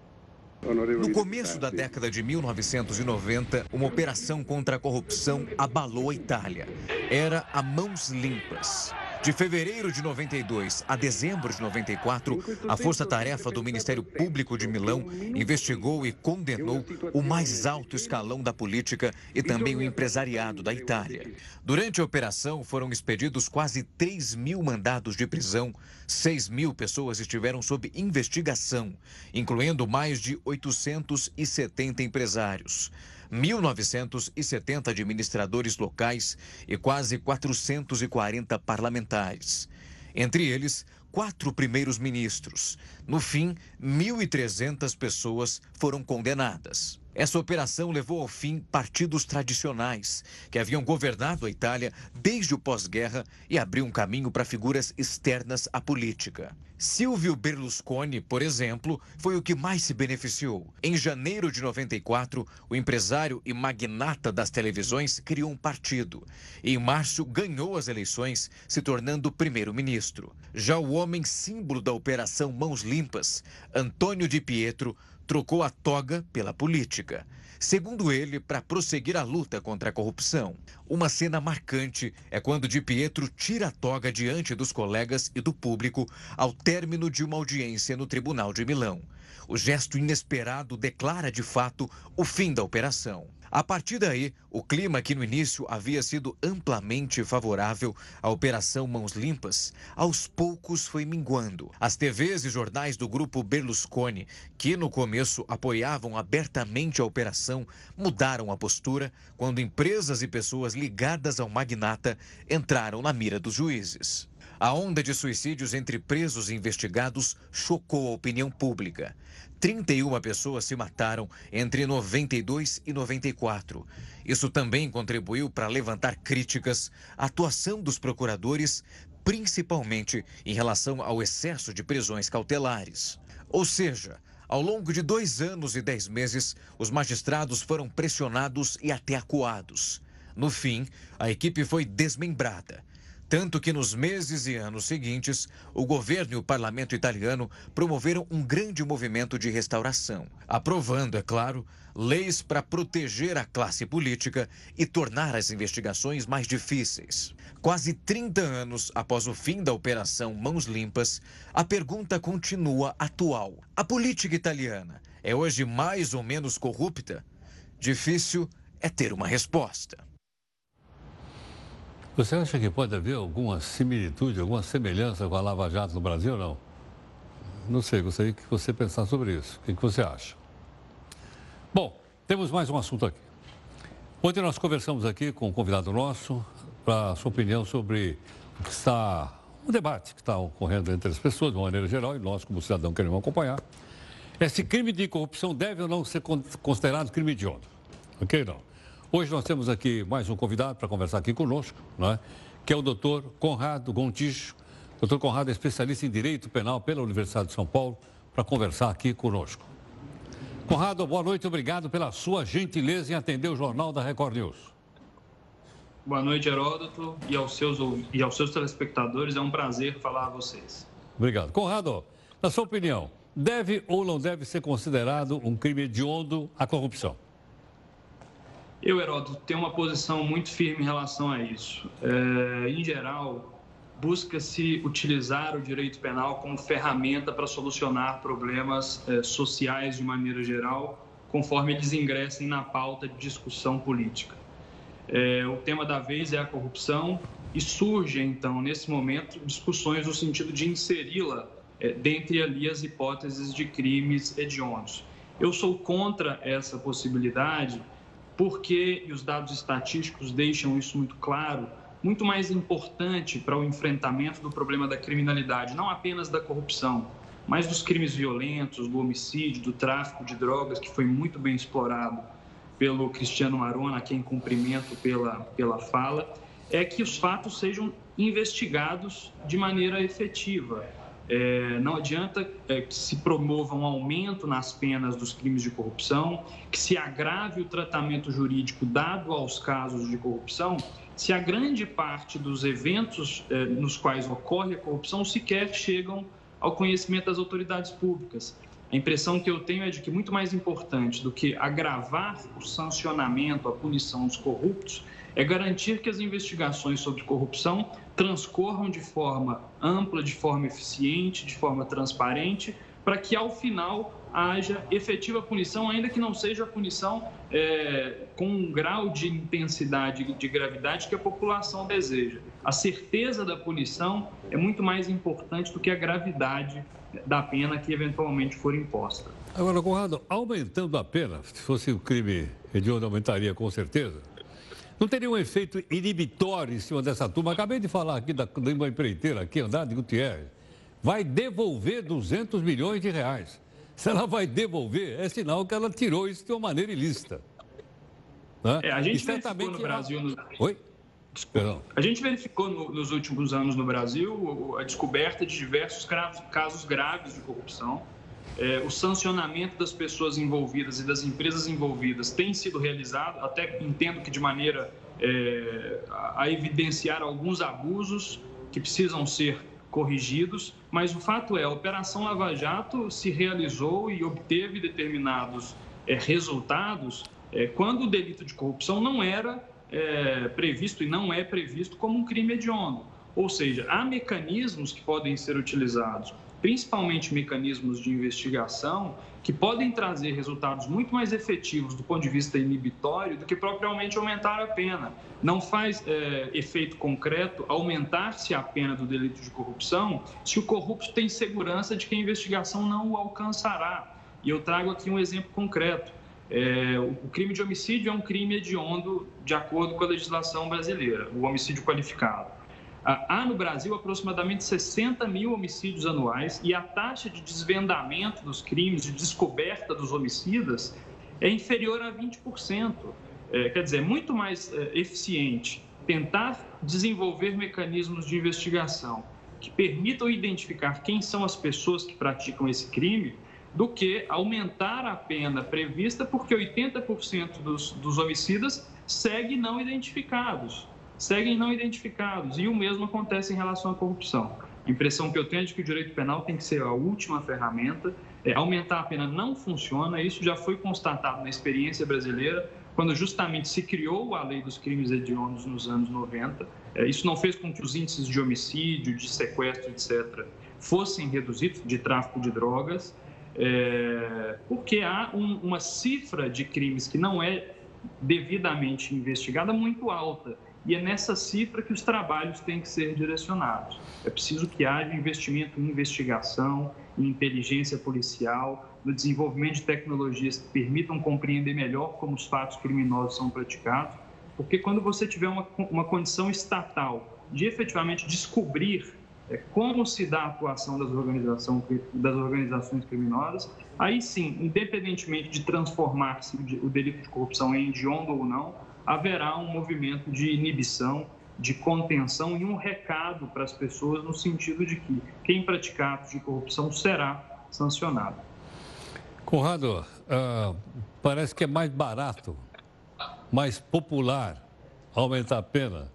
No começo da década de 1990, uma operação contra a corrupção abalou a Itália. Era a Mãos Limpas. De fevereiro de 92 a dezembro de 94, a Força Tarefa do Ministério Público de Milão investigou e condenou o mais alto escalão da política e também o empresariado da Itália. Durante a operação, foram expedidos quase 3 mil mandados de prisão, 6 mil pessoas estiveram sob investigação, incluindo mais de 870 empresários. 1.970 administradores locais e quase 440 parlamentares. Entre eles, quatro primeiros ministros. No fim, 1.300 pessoas foram condenadas. Essa operação levou ao fim partidos tradicionais que haviam governado a Itália desde o pós-guerra e abriu um caminho para figuras externas à política. Silvio Berlusconi, por exemplo, foi o que mais se beneficiou. Em janeiro de 94, o empresário e magnata das televisões criou um partido. Em março ganhou as eleições, se tornando primeiro-ministro. Já o homem símbolo da Operação Mãos Limpas, Antônio Di Pietro, trocou a toga pela política. Segundo ele, para prosseguir a luta contra a corrupção. Uma cena marcante é quando Di Pietro tira a toga diante dos colegas e do público ao término de uma audiência no Tribunal de Milão. O gesto inesperado declara de fato o fim da operação. A partir daí, o clima que no início havia sido amplamente favorável à Operação Mãos Limpas, aos poucos foi minguando. As TVs e jornais do grupo Berlusconi, que no começo apoiavam abertamente a operação, mudaram a postura quando empresas e pessoas ligadas ao magnata entraram na mira dos juízes. A onda de suicídios entre presos e investigados chocou a opinião pública. 31 pessoas se mataram entre 92 e 94. Isso também contribuiu para levantar críticas à atuação dos procuradores, principalmente em relação ao excesso de prisões cautelares. Ou seja, ao longo de dois anos e dez meses, os magistrados foram pressionados e até acuados. No fim, a equipe foi desmembrada tanto que nos meses e anos seguintes, o governo e o parlamento italiano promoveram um grande movimento de restauração, aprovando, é claro, leis para proteger a classe política e tornar as investigações mais difíceis. Quase 30 anos após o fim da Operação Mãos Limpas, a pergunta continua atual. A política italiana é hoje mais ou menos corrupta? Difícil é ter uma resposta. Você acha que pode haver alguma similitude, alguma semelhança com a Lava Jato no Brasil ou não? Não sei, gostaria que você pensasse sobre isso. O que você acha? Bom, temos mais um assunto aqui. Ontem nós conversamos aqui com um convidado nosso para a sua opinião sobre o que está, o debate que está ocorrendo entre as pessoas, de uma maneira geral, e nós, como cidadão, queremos acompanhar. Esse crime de corrupção deve ou não ser considerado crime de onda? Ok, não? Hoje nós temos aqui mais um convidado para conversar aqui conosco, é? que é o doutor Conrado Gontijo. Doutor Conrado é especialista em Direito Penal pela Universidade de São Paulo, para conversar aqui conosco. Conrado, boa noite, obrigado pela sua gentileza em atender o Jornal da Record News. Boa noite, Heródoto, e aos seus, e aos seus telespectadores, é um prazer falar a vocês. Obrigado. Conrado, na sua opinião, deve ou não deve ser considerado um crime hediondo a corrupção? Eu, Heródoto, tenho uma posição muito firme em relação a isso. É, em geral, busca-se utilizar o direito penal como ferramenta para solucionar problemas é, sociais de maneira geral, conforme eles ingressem na pauta de discussão política. É, o tema da vez é a corrupção e surge, então, nesse momento, discussões no sentido de inseri-la é, dentre ali as hipóteses de crimes hediondos. Eu sou contra essa possibilidade porque, e os dados estatísticos deixam isso muito claro, muito mais importante para o enfrentamento do problema da criminalidade, não apenas da corrupção, mas dos crimes violentos, do homicídio, do tráfico de drogas, que foi muito bem explorado pelo Cristiano Marona, aqui em cumprimento pela, pela fala, é que os fatos sejam investigados de maneira efetiva, é, não adianta é, que se promova um aumento nas penas dos crimes de corrupção, que se agrave o tratamento jurídico dado aos casos de corrupção, se a grande parte dos eventos é, nos quais ocorre a corrupção sequer chegam ao conhecimento das autoridades públicas. A impressão que eu tenho é de que muito mais importante do que agravar o sancionamento, a punição dos corruptos, é garantir que as investigações sobre corrupção transcorram de forma ampla, de forma eficiente, de forma transparente, para que ao final haja efetiva punição, ainda que não seja a punição é, com um grau de intensidade, de gravidade que a população deseja. A certeza da punição é muito mais importante do que a gravidade da pena que eventualmente for imposta. Agora, Conrado, aumentando a pena, se fosse um crime hediondo, aumentaria com certeza. Não teria um efeito inibitório em cima dessa turma? Acabei de falar aqui da, de uma empreiteira aqui, Andrade Gutierrez. Vai devolver 200 milhões de reais. Se ela vai devolver, é sinal que ela tirou isso de uma maneira ilícita. Né? É, a gente verificou no Brasil... No... Oi? A gente verificou no, nos últimos anos no Brasil a descoberta de diversos casos graves de corrupção. É, o sancionamento das pessoas envolvidas e das empresas envolvidas tem sido realizado, até entendo que de maneira é, a evidenciar alguns abusos que precisam ser corrigidos, mas o fato é, a Operação Lava Jato se realizou e obteve determinados é, resultados é, quando o delito de corrupção não era é, previsto e não é previsto como um crime hediondo. Ou seja, há mecanismos que podem ser utilizados, principalmente mecanismos de investigação, que podem trazer resultados muito mais efetivos do ponto de vista inibitório do que propriamente aumentar a pena. Não faz é, efeito concreto aumentar-se a pena do delito de corrupção se o corrupto tem segurança de que a investigação não o alcançará. E eu trago aqui um exemplo concreto. É, o crime de homicídio é um crime hediondo de acordo com a legislação brasileira, o homicídio qualificado. Há no Brasil aproximadamente 60 mil homicídios anuais e a taxa de desvendamento dos crimes, de descoberta dos homicidas, é inferior a 20%. É, quer dizer, é muito mais é, eficiente tentar desenvolver mecanismos de investigação que permitam identificar quem são as pessoas que praticam esse crime do que aumentar a pena prevista, porque 80% dos, dos homicidas seguem não identificados. Seguem não identificados. E o mesmo acontece em relação à corrupção. A impressão que eu tenho é de que o direito penal tem que ser a última ferramenta. É, aumentar a pena não funciona, isso já foi constatado na experiência brasileira, quando justamente se criou a lei dos crimes hediondos nos anos 90. É, isso não fez com que os índices de homicídio, de sequestro, etc., fossem reduzidos, de tráfico de drogas, é, porque há um, uma cifra de crimes que não é devidamente investigada muito alta. E é nessa cifra que os trabalhos têm que ser direcionados. É preciso que haja investimento em investigação, em inteligência policial, no desenvolvimento de tecnologias que permitam compreender melhor como os fatos criminosos são praticados, porque quando você tiver uma, uma condição estatal de efetivamente descobrir é, como se dá a atuação das, organização, das organizações criminosas, aí sim, independentemente de transformar-se o delito de corrupção em hediondo ou não, haverá um movimento de inibição, de contenção e um recado para as pessoas no sentido de que quem praticar atos de corrupção será sancionado. Conrado, uh, parece que é mais barato, mais popular aumentar a pena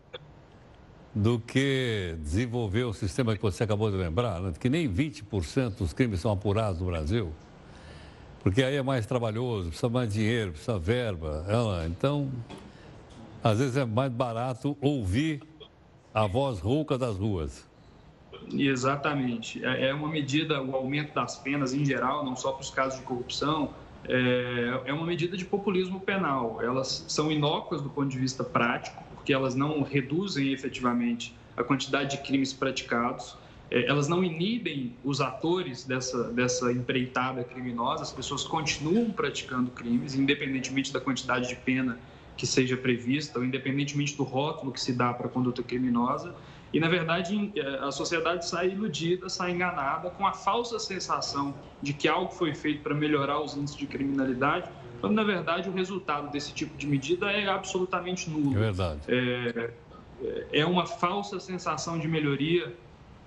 do que desenvolver o sistema que você acabou de lembrar, né? que nem 20% dos crimes são apurados no Brasil. Porque aí é mais trabalhoso, precisa mais dinheiro, precisa verba. Ela, então, às vezes é mais barato ouvir a voz rouca das ruas. Exatamente. É, é uma medida, o aumento das penas em geral, não só para os casos de corrupção, é, é uma medida de populismo penal. Elas são inócuas do ponto de vista prático, porque elas não reduzem efetivamente a quantidade de crimes praticados, é, elas não inibem os atores dessa, dessa empreitada criminosa, as pessoas continuam praticando crimes, independentemente da quantidade de pena que seja prevista, ou independentemente do rótulo que se dá para a conduta criminosa. E, na verdade, é, a sociedade sai iludida, sai enganada, com a falsa sensação de que algo foi feito para melhorar os índices de criminalidade, quando na verdade o resultado desse tipo de medida é absolutamente nulo. É verdade. É, é uma falsa sensação de melhoria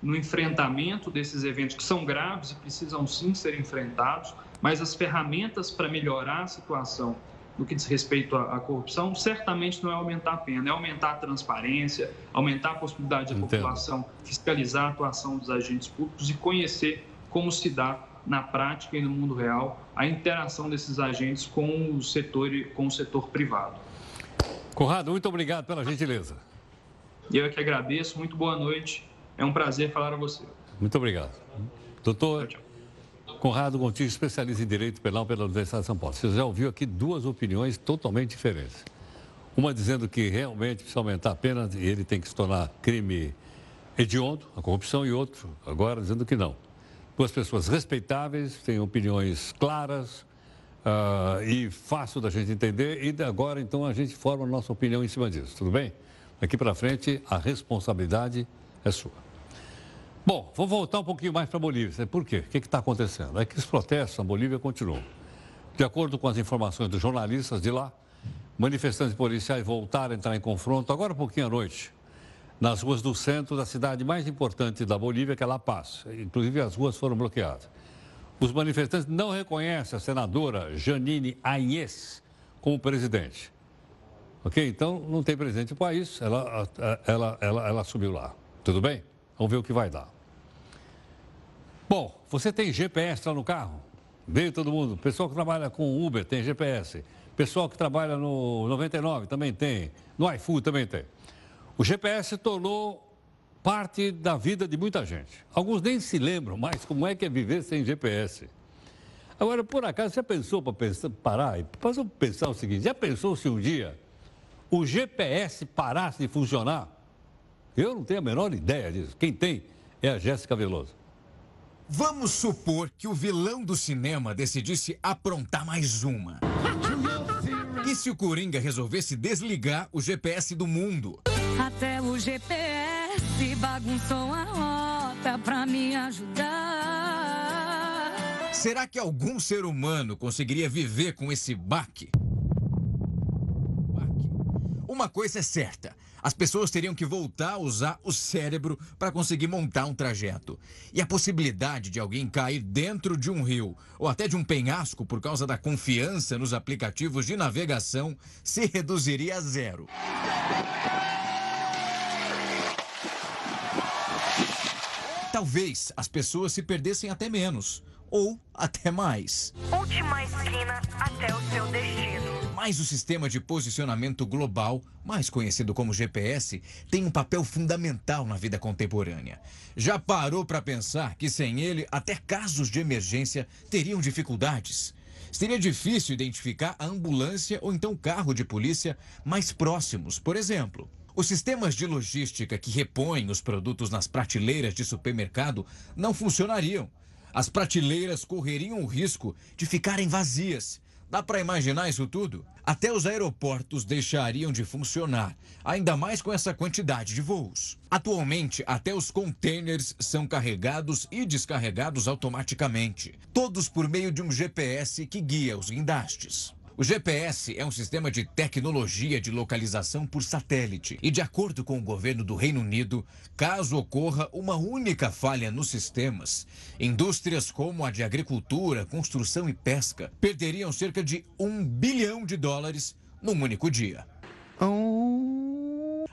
no enfrentamento desses eventos que são graves e precisam sim ser enfrentados, mas as ferramentas para melhorar a situação no que diz respeito à, corrupção certamente não é aumentar a pena, é aumentar a transparência, aumentar a possibilidade da população fiscalizar a atuação dos agentes públicos e conhecer como se dá na prática e no mundo real a interação desses agentes com o setor, com o setor privado. Conrado, muito obrigado pela gentileza. Eu é que agradeço, muito boa noite. É um prazer falar a você. Muito obrigado. Doutor tchau, tchau. Conrado Gontijo, especialista em Direito Penal pela Universidade de São Paulo. Você já ouviu aqui duas opiniões totalmente diferentes. Uma dizendo que realmente precisa aumentar a pena e ele tem que se tornar crime hediondo, a corrupção, e outro agora dizendo que não duas pessoas respeitáveis, têm opiniões claras uh, e fácil da gente entender. E agora, então, a gente forma a nossa opinião em cima disso, tudo bem? Daqui para frente, a responsabilidade é sua. Bom, vou voltar um pouquinho mais para a Bolívia. Por quê? O que está acontecendo? É que os protestos na Bolívia continuam. De acordo com as informações dos jornalistas de lá, manifestantes policiais voltaram a entrar em confronto agora um pouquinho à noite, nas ruas do centro da cidade mais importante da Bolívia, que é La Paz. Inclusive, as ruas foram bloqueadas. Os manifestantes não reconhecem a senadora Janine Añez como presidente. Ok? Então, não tem presidente no país, ela, ela, ela, ela lá. Tudo bem? Vamos ver o que vai dar. Bom, você tem GPS lá no carro? Veio todo mundo. Pessoal que trabalha com Uber tem GPS. Pessoal que trabalha no 99 também tem. No iFood também tem. O GPS tornou parte da vida de muita gente. Alguns nem se lembram mais como é que é viver sem GPS. Agora, por acaso, já pensou para parar e pensar o seguinte: já pensou se um dia o GPS parasse de funcionar? Eu não tenho a menor ideia disso. Quem tem é a Jéssica Veloso. Vamos supor que o vilão do cinema decidisse aprontar mais uma. E se o Coringa resolvesse desligar o GPS do mundo? Até o GPS bagunçou a rota pra me ajudar. Será que algum ser humano conseguiria viver com esse baque? Uma coisa é certa: as pessoas teriam que voltar a usar o cérebro para conseguir montar um trajeto. E a possibilidade de alguém cair dentro de um rio ou até de um penhasco por causa da confiança nos aplicativos de navegação se reduziria a zero. Talvez as pessoas se perdessem até menos ou até mais. Última esquina até o seu destino. Mas o sistema de posicionamento global, mais conhecido como GPS, tem um papel fundamental na vida contemporânea. Já parou para pensar que sem ele, até casos de emergência teriam dificuldades? Seria difícil identificar a ambulância ou então carro de polícia mais próximos, por exemplo. Os sistemas de logística que repõem os produtos nas prateleiras de supermercado não funcionariam. As prateleiras correriam o risco de ficarem vazias Dá para imaginar isso tudo? Até os aeroportos deixariam de funcionar, ainda mais com essa quantidade de voos. Atualmente, até os containers são carregados e descarregados automaticamente, todos por meio de um GPS que guia os guindastes. O GPS é um sistema de tecnologia de localização por satélite. E, de acordo com o governo do Reino Unido, caso ocorra uma única falha nos sistemas, indústrias como a de agricultura, construção e pesca perderiam cerca de um bilhão de dólares num único dia.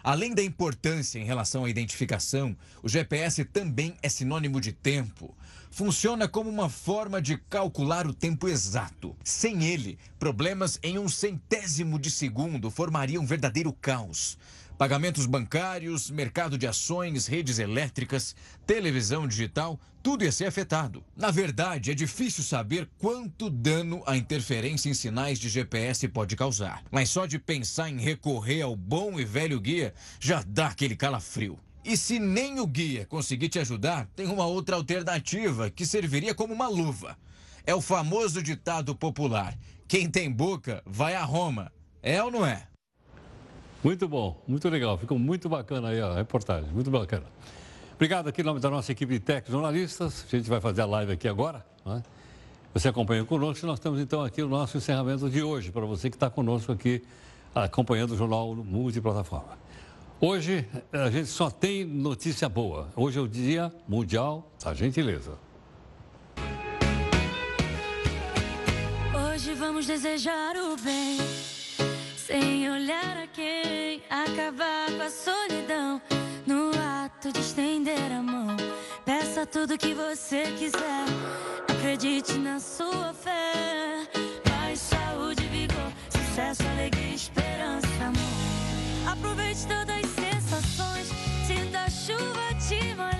Além da importância em relação à identificação, o GPS também é sinônimo de tempo funciona como uma forma de calcular o tempo exato. Sem ele, problemas em um centésimo de segundo formariam um verdadeiro caos. Pagamentos bancários, mercado de ações, redes elétricas, televisão digital, tudo ia ser afetado. Na verdade, é difícil saber quanto dano a interferência em sinais de GPS pode causar. Mas só de pensar em recorrer ao bom e velho guia já dá aquele calafrio. E se nem o guia conseguir te ajudar, tem uma outra alternativa que serviria como uma luva. É o famoso ditado popular: quem tem boca vai a Roma. É ou não é? Muito bom, muito legal. Ficou muito bacana aí a reportagem, muito bacana. Obrigado aqui em nome da nossa equipe de técnicos jornalistas. A gente vai fazer a live aqui agora. É? Você acompanha conosco nós temos então aqui o nosso encerramento de hoje, para você que está conosco aqui acompanhando o Jornal Multiplataforma. Hoje a gente só tem notícia boa. Hoje é o Dia Mundial da Gentileza. Hoje vamos desejar o bem, sem olhar a quem, acabar com a solidão. No ato de estender a mão, peça tudo que você quiser. Acredite na sua fé. Paz, saúde, vigor, sucesso, alegria, esperança, amor. Aproveite todas as sensações, sinta a chuva te molhar.